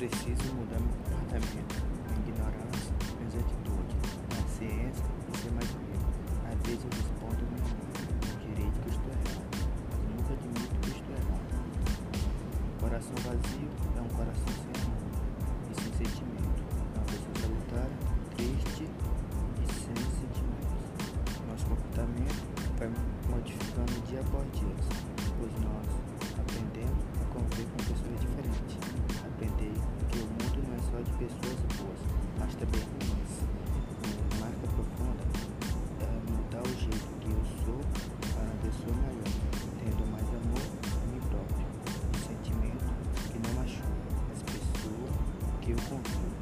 preciso mudar meu comportamento, minha ignorância, minhas atitudes, minha ciência e ser mais humilde. Às vezes eu respondo o meu direito que eu estou errado, mas nunca admito que estou errado. Um coração vazio é um coração sem amor e sem sentimento. É uma pessoa salutária, triste e sem sentimentos. Nosso comportamento vai modificando dia após dia, pois nós só de pessoas boas, mas também ruins. Marca profunda é mudar o jeito que eu sou ah, para a pessoa melhor, tendo mais amor a mim próprio, um sentimento que não machuca as pessoas que eu confio.